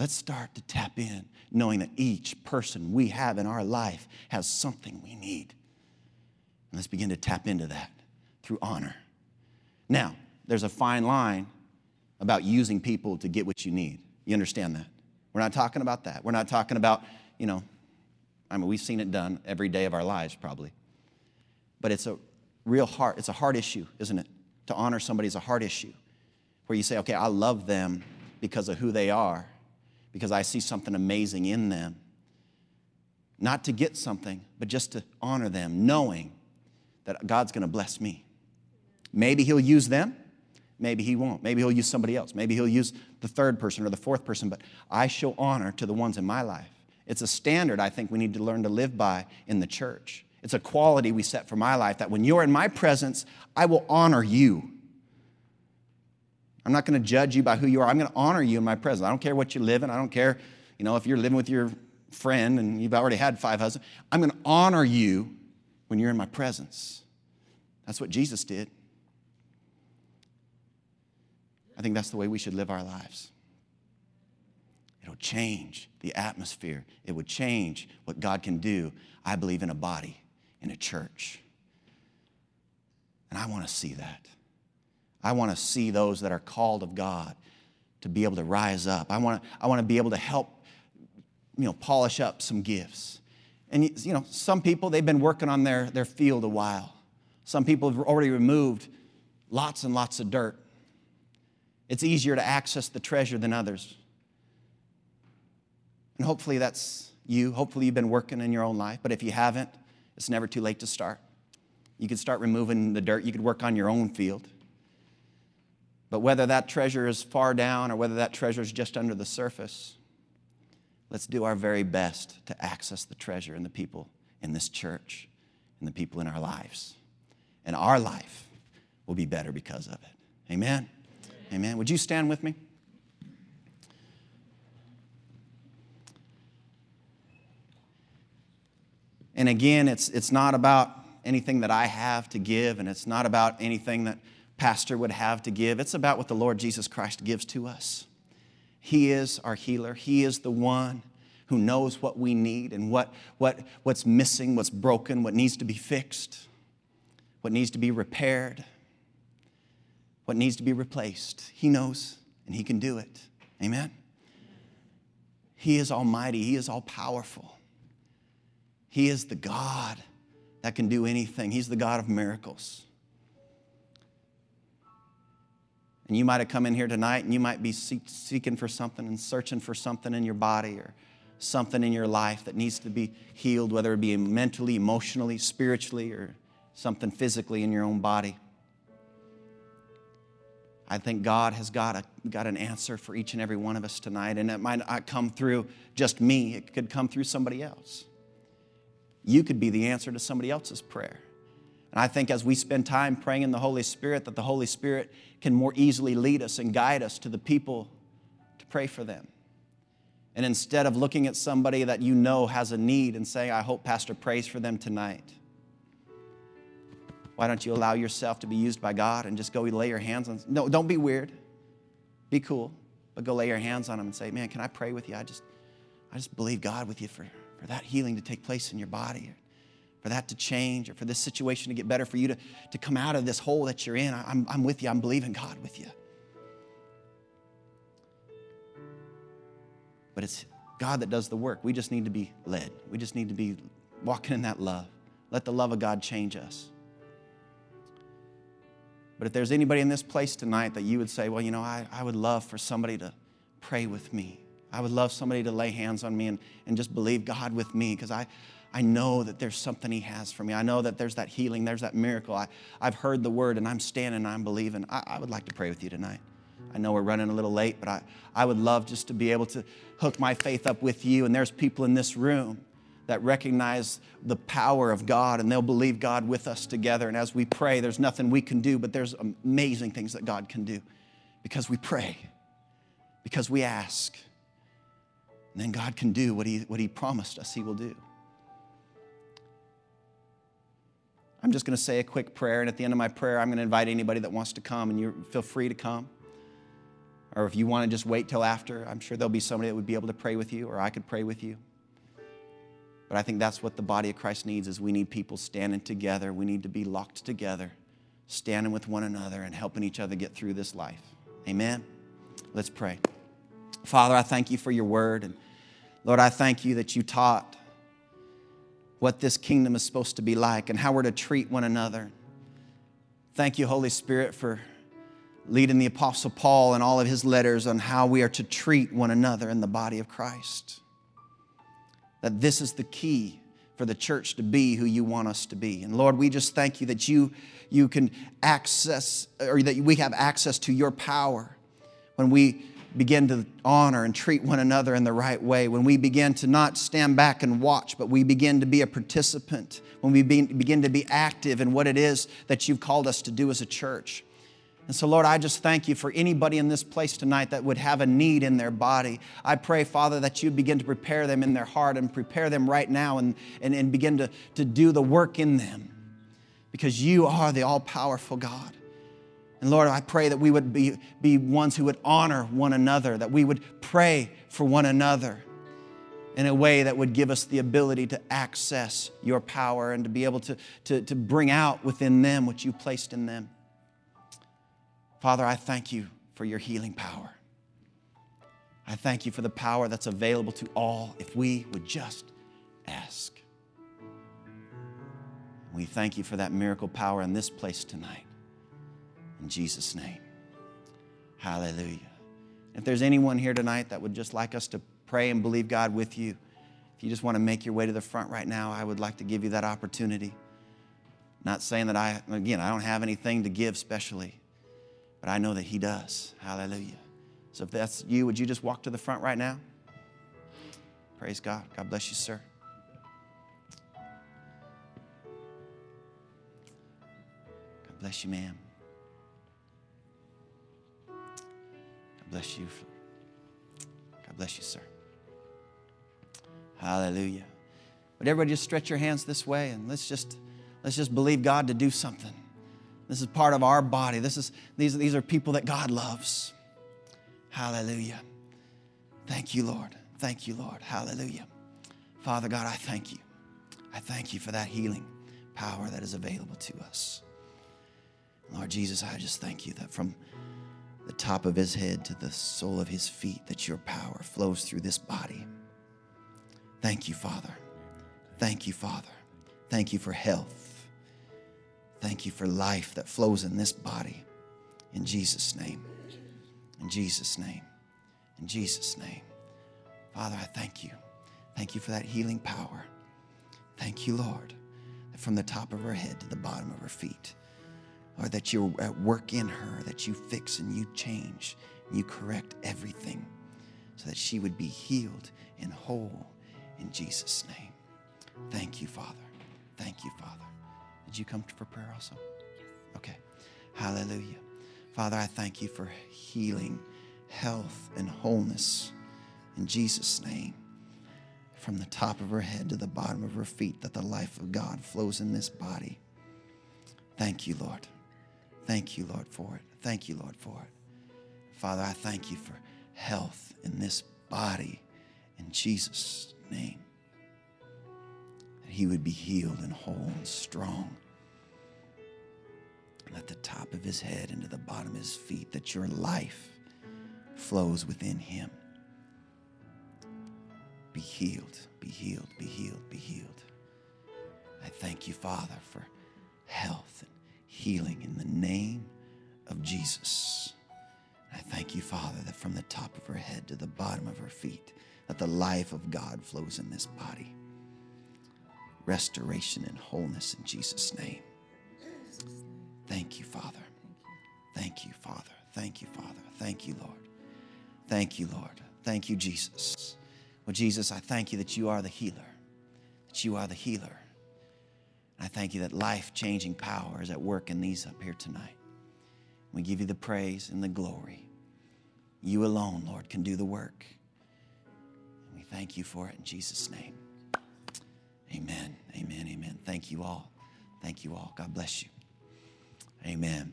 Let's start to tap in knowing that each person we have in our life has something we need. And let's begin to tap into that through honor. Now, there's a fine line about using people to get what you need. You understand that? We're not talking about that. We're not talking about, you know, I mean, we've seen it done every day of our lives probably. But it's a real hard, it's a hard issue, isn't it? to honor somebody is a hard issue where you say, okay, I love them because of who they are, because I see something amazing in them. Not to get something, but just to honor them, knowing that God's gonna bless me. Maybe He'll use them, maybe He won't. Maybe He'll use somebody else. Maybe He'll use the third person or the fourth person, but I show honor to the ones in my life. It's a standard I think we need to learn to live by in the church. It's a quality we set for my life that when you're in my presence, I will honor you. I'm not going to judge you by who you are. I'm going to honor you in my presence. I don't care what you live in. I don't care, you know, if you're living with your friend and you've already had five husbands. I'm going to honor you when you're in my presence. That's what Jesus did. I think that's the way we should live our lives. It'll change the atmosphere. It would change what God can do, I believe, in a body in a church. And I want to see that. I want to see those that are called of God to be able to rise up. I want to, I want to be able to help, you know, polish up some gifts. And, you know, some people, they've been working on their, their field a while. Some people have already removed lots and lots of dirt. It's easier to access the treasure than others. And hopefully that's you. Hopefully you've been working in your own life. But if you haven't, it's never too late to start. You could start removing the dirt. You could work on your own field. But whether that treasure is far down or whether that treasure is just under the surface, let's do our very best to access the treasure in the people in this church and the people in our lives. And our life will be better because of it. Amen. Amen. Would you stand with me? And again, it's, it's not about anything that I have to give, and it's not about anything that pastor would have to give. It's about what the Lord Jesus Christ gives to us. He is our healer. He is the one who knows what we need and what, what, what's missing, what's broken, what needs to be fixed, what needs to be repaired, what needs to be replaced. He knows and He can do it. Amen? He is almighty, He is all powerful. He is the God that can do anything, He's the God of miracles. And you might have come in here tonight and you might be seeking for something and searching for something in your body or something in your life that needs to be healed, whether it be mentally, emotionally, spiritually, or something physically in your own body. I think God has got, a, got an answer for each and every one of us tonight, and it might not come through just me, it could come through somebody else. You could be the answer to somebody else's prayer. And I think as we spend time praying in the Holy Spirit, that the Holy Spirit can more easily lead us and guide us to the people to pray for them. And instead of looking at somebody that you know has a need and saying, I hope Pastor prays for them tonight, why don't you allow yourself to be used by God and just go lay your hands on? No, don't be weird. Be cool, but go lay your hands on them and say, Man, can I pray with you? I just, I just believe God with you for, for that healing to take place in your body for that to change or for this situation to get better, for you to, to come out of this hole that you're in. I'm, I'm with you. I'm believing God with you. But it's God that does the work. We just need to be led. We just need to be walking in that love. Let the love of God change us. But if there's anybody in this place tonight that you would say, well, you know, I, I would love for somebody to pray with me. I would love somebody to lay hands on me and, and just believe God with me because I, I know that there's something He has for me. I know that there's that healing, there's that miracle. I, I've heard the word and I'm standing and I'm believing. I, I would like to pray with you tonight. I know we're running a little late, but I, I would love just to be able to hook my faith up with you. And there's people in this room that recognize the power of God and they'll believe God with us together. And as we pray, there's nothing we can do, but there's amazing things that God can do because we pray, because we ask. And then God can do what He, what he promised us He will do. I'm just going to say a quick prayer, and at the end of my prayer, I'm going to invite anybody that wants to come, and you feel free to come. Or if you want to just wait till after, I'm sure there'll be somebody that would be able to pray with you, or I could pray with you. But I think that's what the body of Christ needs is we need people standing together. We need to be locked together, standing with one another and helping each other get through this life. Amen. Let's pray. Father, I thank you for your word and Lord, I thank you that you taught what this kingdom is supposed to be like and how we're to treat one another. Thank you, Holy Spirit, for leading the Apostle Paul in all of his letters on how we are to treat one another in the body of Christ. That this is the key for the church to be who you want us to be. And Lord, we just thank you that you, you can access, or that we have access to your power when we begin to honor and treat one another in the right way, when we begin to not stand back and watch, but we begin to be a participant, when we begin to be active in what it is that you've called us to do as a church. And so, Lord, I just thank you for anybody in this place tonight that would have a need in their body. I pray, Father, that you begin to prepare them in their heart and prepare them right now and, and, and begin to, to do the work in them because you are the all powerful God. And Lord, I pray that we would be, be ones who would honor one another, that we would pray for one another. in a way that would give us the ability to access your power and to be able to, to, to bring out within them what you placed in them. Father, I thank you for your healing power. I thank you for the power that's available to all if we would just ask. We thank you for that miracle power in this place tonight. In Jesus' name. Hallelujah. If there's anyone here tonight that would just like us to pray and believe God with you, if you just want to make your way to the front right now, I would like to give you that opportunity. Not saying that I, again, I don't have anything to give specially, but I know that He does. Hallelujah. So if that's you, would you just walk to the front right now? Praise God. God bless you, sir. God bless you, ma'am. Bless you. God bless you, sir. Hallelujah. But everybody just stretch your hands this way and let's just let's just believe God to do something. This is part of our body. This is these, these are people that God loves. Hallelujah. Thank you, Lord. Thank you, Lord. Hallelujah. Father God, I thank you. I thank you for that healing power that is available to us. Lord Jesus, I just thank you that from the top of his head to the sole of his feet, that your power flows through this body. Thank you, Father. Thank you, Father. Thank you for health. Thank you for life that flows in this body. In Jesus' name. In Jesus' name. In Jesus' name. Father, I thank you. Thank you for that healing power. Thank you, Lord, that from the top of her head to the bottom of her feet, Lord, that you're at work in her, that you fix and you change and you correct everything so that she would be healed and whole in Jesus' name. Thank you, Father. Thank you, Father. Did you come for prayer also? Okay. Hallelujah. Father, I thank you for healing, health, and wholeness in Jesus' name. From the top of her head to the bottom of her feet, that the life of God flows in this body. Thank you, Lord. Thank you, Lord, for it. Thank you, Lord, for it. Father, I thank you for health in this body in Jesus' name. That he would be healed and whole and strong. And at the top of his head and to the bottom of his feet, that your life flows within him. Be healed, be healed, be healed, be healed. I thank you, Father, for health healing in the name of Jesus. I thank you, Father, that from the top of her head to the bottom of her feet, that the life of God flows in this body. Restoration and wholeness in Jesus' name. Thank you, Father. Thank you, Father. Thank you, Father. Thank you, Lord. Thank you, Lord. Thank you, Jesus. Well, Jesus, I thank you that you are the healer, that you are the healer. I thank you that life changing power is at work in these up here tonight. We give you the praise and the glory. You alone, Lord, can do the work. And we thank you for it in Jesus' name. Amen. Amen. Amen. Thank you all. Thank you all. God bless you. Amen.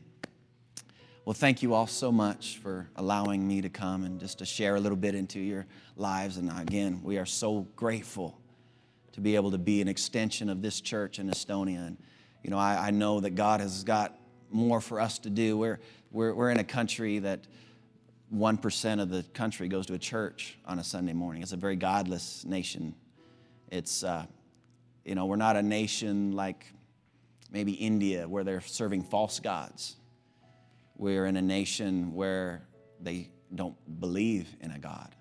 Well, thank you all so much for allowing me to come and just to share a little bit into your lives. And again, we are so grateful to be able to be an extension of this church in Estonia. And, you know, I, I know that God has got more for us to do. We're, we're, we're in a country that 1% of the country goes to a church on a Sunday morning. It's a very godless nation. It's, uh, you know, we're not a nation like maybe India where they're serving false gods. We're in a nation where they don't believe in a God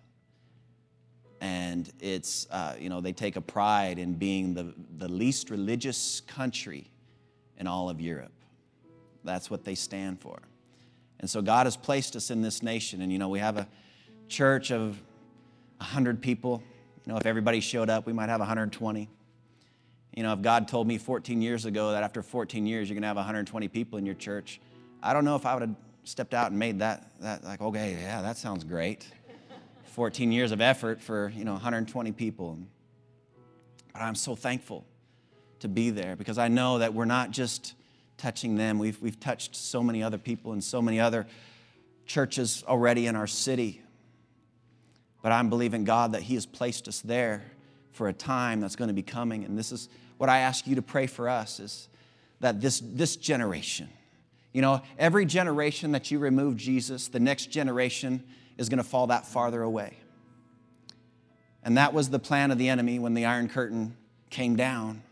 and it's uh, you know they take a pride in being the, the least religious country in all of europe. That's what they stand for. And so god has placed us in this nation and you know we have a church of 100 people. You know if everybody showed up we might have 120 you know if god told me 14 years ago that after 14 years you're going to have 120 people in your church i don't know if i would have stepped out and made that that like okay yeah that sounds great 14 years of effort for you know 120 people. But i'm so thankful to be there because i know that we're not just touching them. We've, we've touched so many other people and so many other churches already in our city. But I'm believing God that He has placed us there for a time that's going to be coming. And this is what I ask you to pray for us is that this, this generation, you know, every generation that you remove Jesus, the next generation is going to fall that farther away. And that was the plan of the enemy when the Iron Curtain came down,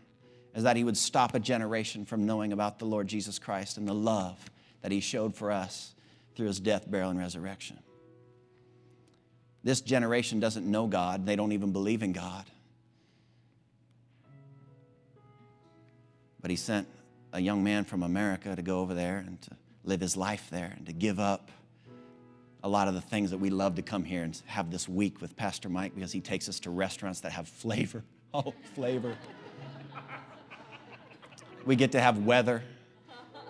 is that he would stop a generation from knowing about the Lord Jesus Christ and the love that he showed for us through his death, burial, and resurrection. This generation doesn't know God, they don't even believe in God. But he sent a young man from America to go over there and to live his life there and to give up a lot of the things that we love to come here and have this week with Pastor Mike because he takes us to restaurants that have flavor. Oh, flavor. we get to have weather.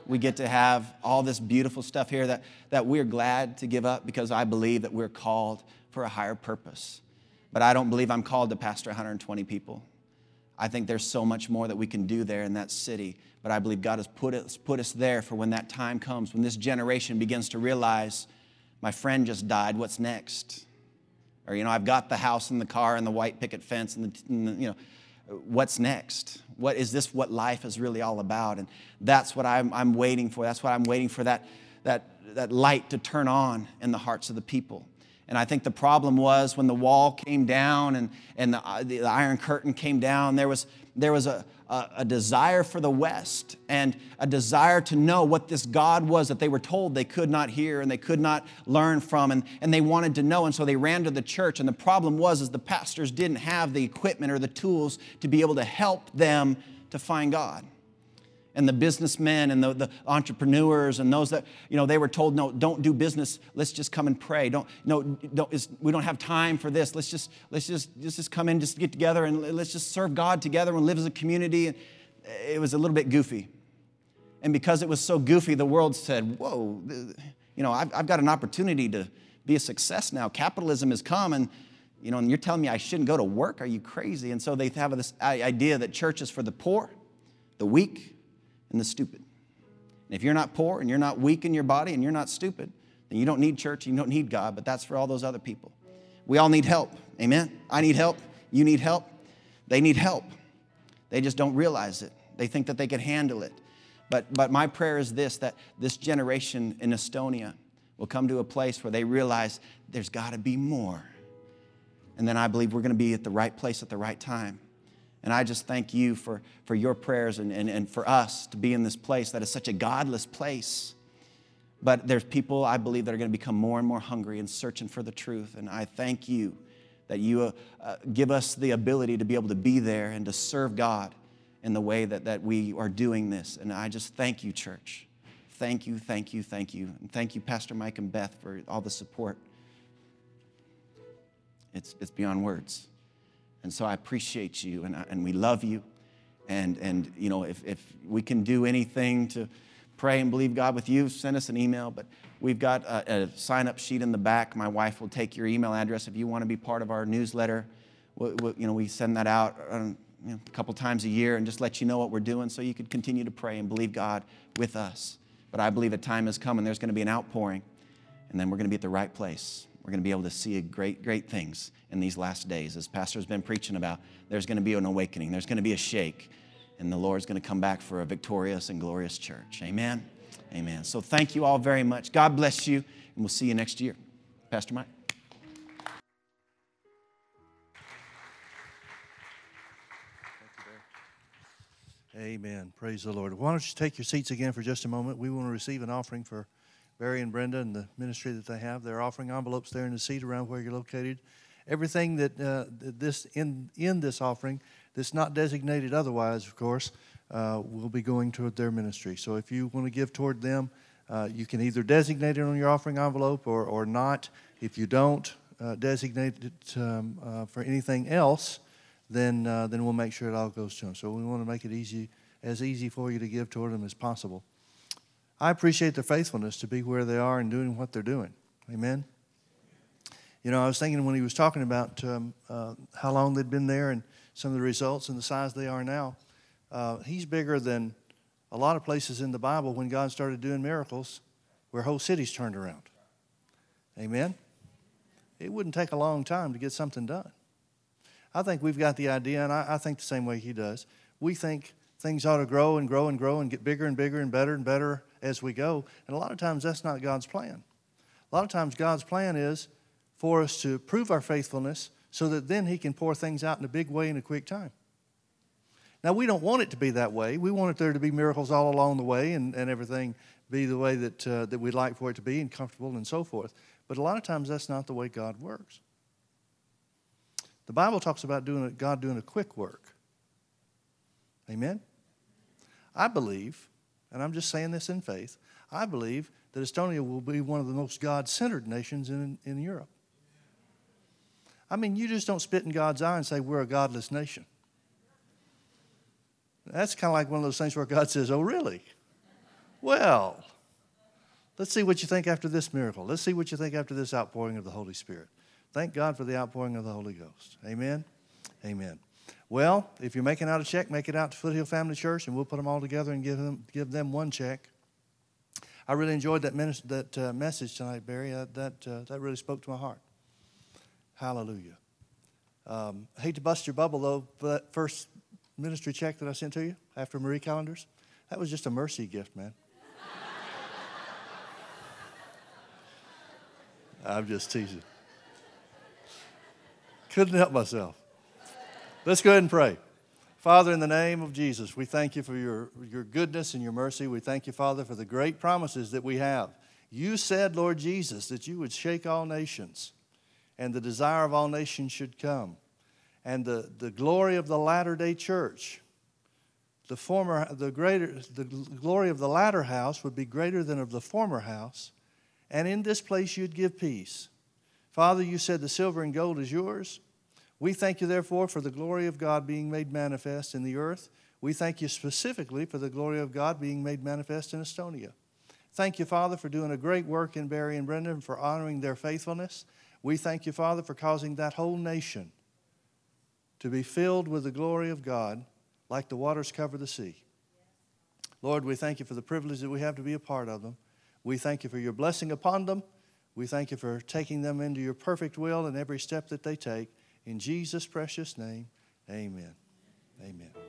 We get to have all this beautiful stuff here that, that we're glad to give up because I believe that we're called for a higher purpose. But I don't believe I'm called to pastor 120 people. I think there's so much more that we can do there in that city. But I believe God has put us, put us there for when that time comes, when this generation begins to realize my friend just died, what's next? Or, you know, I've got the house and the car and the white picket fence and the, and the you know, what's next? What is this what life is really all about? And that's what I'm, I'm waiting for. That's what I'm waiting for that, that, that light to turn on in the hearts of the people. And I think the problem was when the wall came down and, and the, uh, the Iron Curtain came down, there was, there was a, a, a, desire for the West and a desire to know what this God was that they were told they could not hear and they could not learn from. And, and they wanted to know. And so they ran to the church. And the problem was is the pastors didn't have the equipment or the tools to be able to help them to find God and the businessmen and the, the, entrepreneurs and those that you know they were told no don't do business. Let's just come and pray. Don't no don't, we don't have time for this. Let's just let's just let's just come in just get together and let's just serve god together and live as a community. It was a little bit goofy. And because it was so goofy the world said whoa you know i've, I've got an opportunity to be a success now. Capitalism has come and you know and you're telling me i shouldn't go to work? Are you crazy? And so they have this idea that church is for the poor the weak and the stupid. And if you're not poor and you're not weak in your body and you're not stupid, then you don't need church, you don't need God, but that's for all those other people. We all need help. Amen. I need help. You need help. They need help. They just don't realize it. They think that they can handle it. But, but my prayer is this that this generation in Estonia will come to a place where they realize there's got to be more. And then I believe we're going to be at the right place at the right time. And I just thank you for, for your prayers and, and, and for us to be in this place that is such a godless place. But there's people, I believe, that are going to become more and more hungry and searching for the truth. And I thank you that you uh, give us the ability to be able to be there and to serve God in the way that, that we are doing this. And I just thank you, church. Thank you, thank you, thank you. And thank you, Pastor Mike and Beth, for all the support. It's, it's beyond words. And so I appreciate you and, I, and we love you. And, and you know, if, if we can do anything to pray and believe God with you, send us an email. But we've got a, a sign up sheet in the back. My wife will take your email address if you want to be part of our newsletter. we we you know, we send that out um, you know, a couple times a year and just let you know what we're doing so you could continue to pray and believe God with us. But I believe a time has come and there's going to be an outpouring, and then we're going to be at the right place. We're going to be able to see great, great things in these last days. As Pastor's been preaching about, there's going to be an awakening, there's going to be a shake, and the Lord's going to come back for a victorious and glorious church. Amen. Amen. So thank you all very much. God bless you, and we'll see you next year. Pastor Mike. Amen. Praise the Lord. Why don't you take your seats again for just a moment? We want to receive an offering for Barry and Brenda and the ministry that they have. They're offering envelopes there in the seat around where you're located. Everything that uh, this in in this offering that's not designated otherwise, of course, uh, will be going toward their ministry. So if you want to give toward them, uh, you can either designate it on your offering envelope or or not. If you don't uh, designate it um, uh, for anything else, then uh, then we'll make sure it all goes to them. So we want to make it easy as easy for you to give toward them as possible. I appreciate their faithfulness to be where they are and doing what they're doing. Amen. You know, I was thinking when he was talking about um, uh, how long they'd been there and some of the results and the size they are now, uh, he's bigger than a lot of places in the Bible when God started doing miracles where whole cities turned around. Amen. it wouldn't take a long time to get something done. I think we've got the idea, and I, I think the same way he does. We think things ought to grow and grow and grow and get bigger and bigger and better and better as we go. And a lot of times that's not God's plan. A lot of times God's plan is for us to prove our faithfulness so that then He can pour things out in a big way in a quick time. Now, we don't want it to be that way. We want it there to be miracles all along the way and, and everything be the way that, uh, that we'd like for it to be and comfortable and so forth. But a lot of times that's not the way God works. The Bible talks about doing God doing a quick work. Amen? I believe, and I'm just saying this in faith, I believe that Estonia will be one of the most God centered nations in, in Europe. I mean, you just don't spit in God's eye and say, we're a godless nation. That's kind of like one of those things where God says, oh, really? Well, let's see what you think after this miracle. Let's see what you think after this outpouring of the Holy Spirit. Thank God for the outpouring of the Holy Ghost. Amen. Amen. Well, if you're making out a check, make it out to Foothill Family Church, and we'll put them all together and give them, give them one check. I really enjoyed that, minister, that uh, message tonight, Barry. Uh, that, uh, that really spoke to my heart. Hallelujah. Um, I hate to bust your bubble, though, but that first ministry check that I sent to you after Marie Callender's, that was just a mercy gift, man. I'm just teasing. Couldn't help myself. Let's go ahead and pray. Father, in the name of Jesus, we thank you for your, your goodness and your mercy. We thank you, Father, for the great promises that we have. You said, Lord Jesus, that you would shake all nations, and the desire of all nations should come. And the, the glory of the latter day church, the former, the greater, the glory of the latter house would be greater than of the former house. And in this place you'd give peace. Father, you said the silver and gold is yours we thank you, therefore, for the glory of God being made manifest in the earth. We thank you specifically for the glory of God being made manifest in Estonia. Thank you, Father, for doing a great work in Barry and Brenda, for honoring their faithfulness. We thank you, Father, for causing that whole nation to be filled with the glory of God like the waters cover the sea. Lord, we thank you for the privilege that we have to be a part of them. We thank you for your blessing upon them. We thank you for taking them into your perfect will in every step that they take. In Jesus' precious name, amen. Amen.